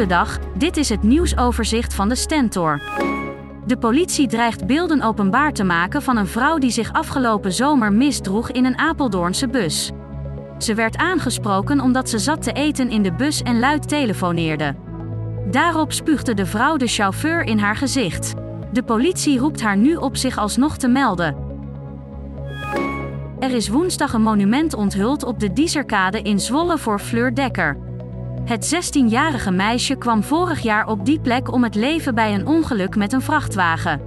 Goedendag, dit is het nieuwsoverzicht van de Stentor. De politie dreigt beelden openbaar te maken van een vrouw die zich afgelopen zomer misdroeg in een Apeldoornse bus. Ze werd aangesproken omdat ze zat te eten in de bus en luid telefoneerde. Daarop spuugde de vrouw de chauffeur in haar gezicht. De politie roept haar nu op zich alsnog te melden. Er is woensdag een monument onthuld op de Dieserkade in Zwolle voor Fleur Dekker. Het 16-jarige meisje kwam vorig jaar op die plek om het leven bij een ongeluk met een vrachtwagen.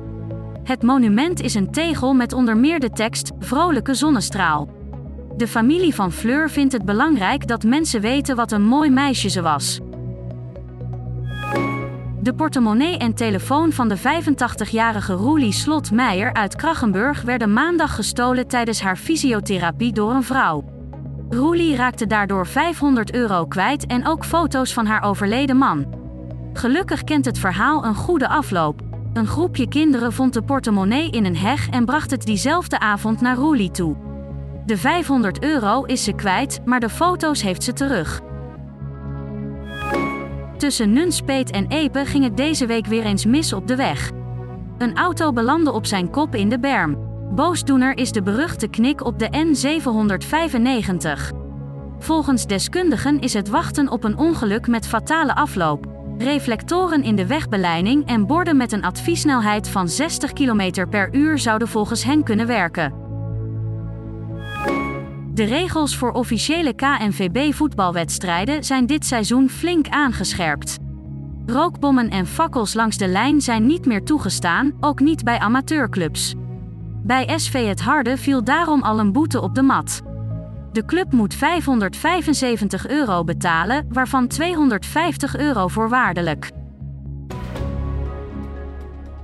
Het monument is een tegel met onder meer de tekst Vrolijke zonnestraal. De familie van Fleur vindt het belangrijk dat mensen weten wat een mooi meisje ze was. De portemonnee en telefoon van de 85-jarige Roelie Slot Meijer uit Krachenburg werden maandag gestolen tijdens haar fysiotherapie door een vrouw. Roelie raakte daardoor 500 euro kwijt en ook foto's van haar overleden man. Gelukkig kent het verhaal een goede afloop. Een groepje kinderen vond de portemonnee in een heg en bracht het diezelfde avond naar Roelie toe. De 500 euro is ze kwijt, maar de foto's heeft ze terug. Tussen Nunspeet en Epe ging het deze week weer eens mis op de weg. Een auto belandde op zijn kop in de berm. Boosdoener is de beruchte knik op de N795. Volgens deskundigen is het wachten op een ongeluk met fatale afloop. Reflectoren in de wegbeleiding en borden met een adviesnelheid van 60 km per uur zouden volgens hen kunnen werken. De regels voor officiële KNVB-voetbalwedstrijden zijn dit seizoen flink aangescherpt. Rookbommen en fakkels langs de lijn zijn niet meer toegestaan, ook niet bij amateurclubs. Bij SV Het Harde viel daarom al een boete op de mat. De club moet 575 euro betalen, waarvan 250 euro voorwaardelijk.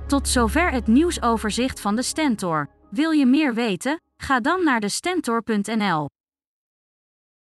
Tot zover het nieuwsoverzicht van de Stentor. Wil je meer weten? Ga dan naar de Stentor.nl.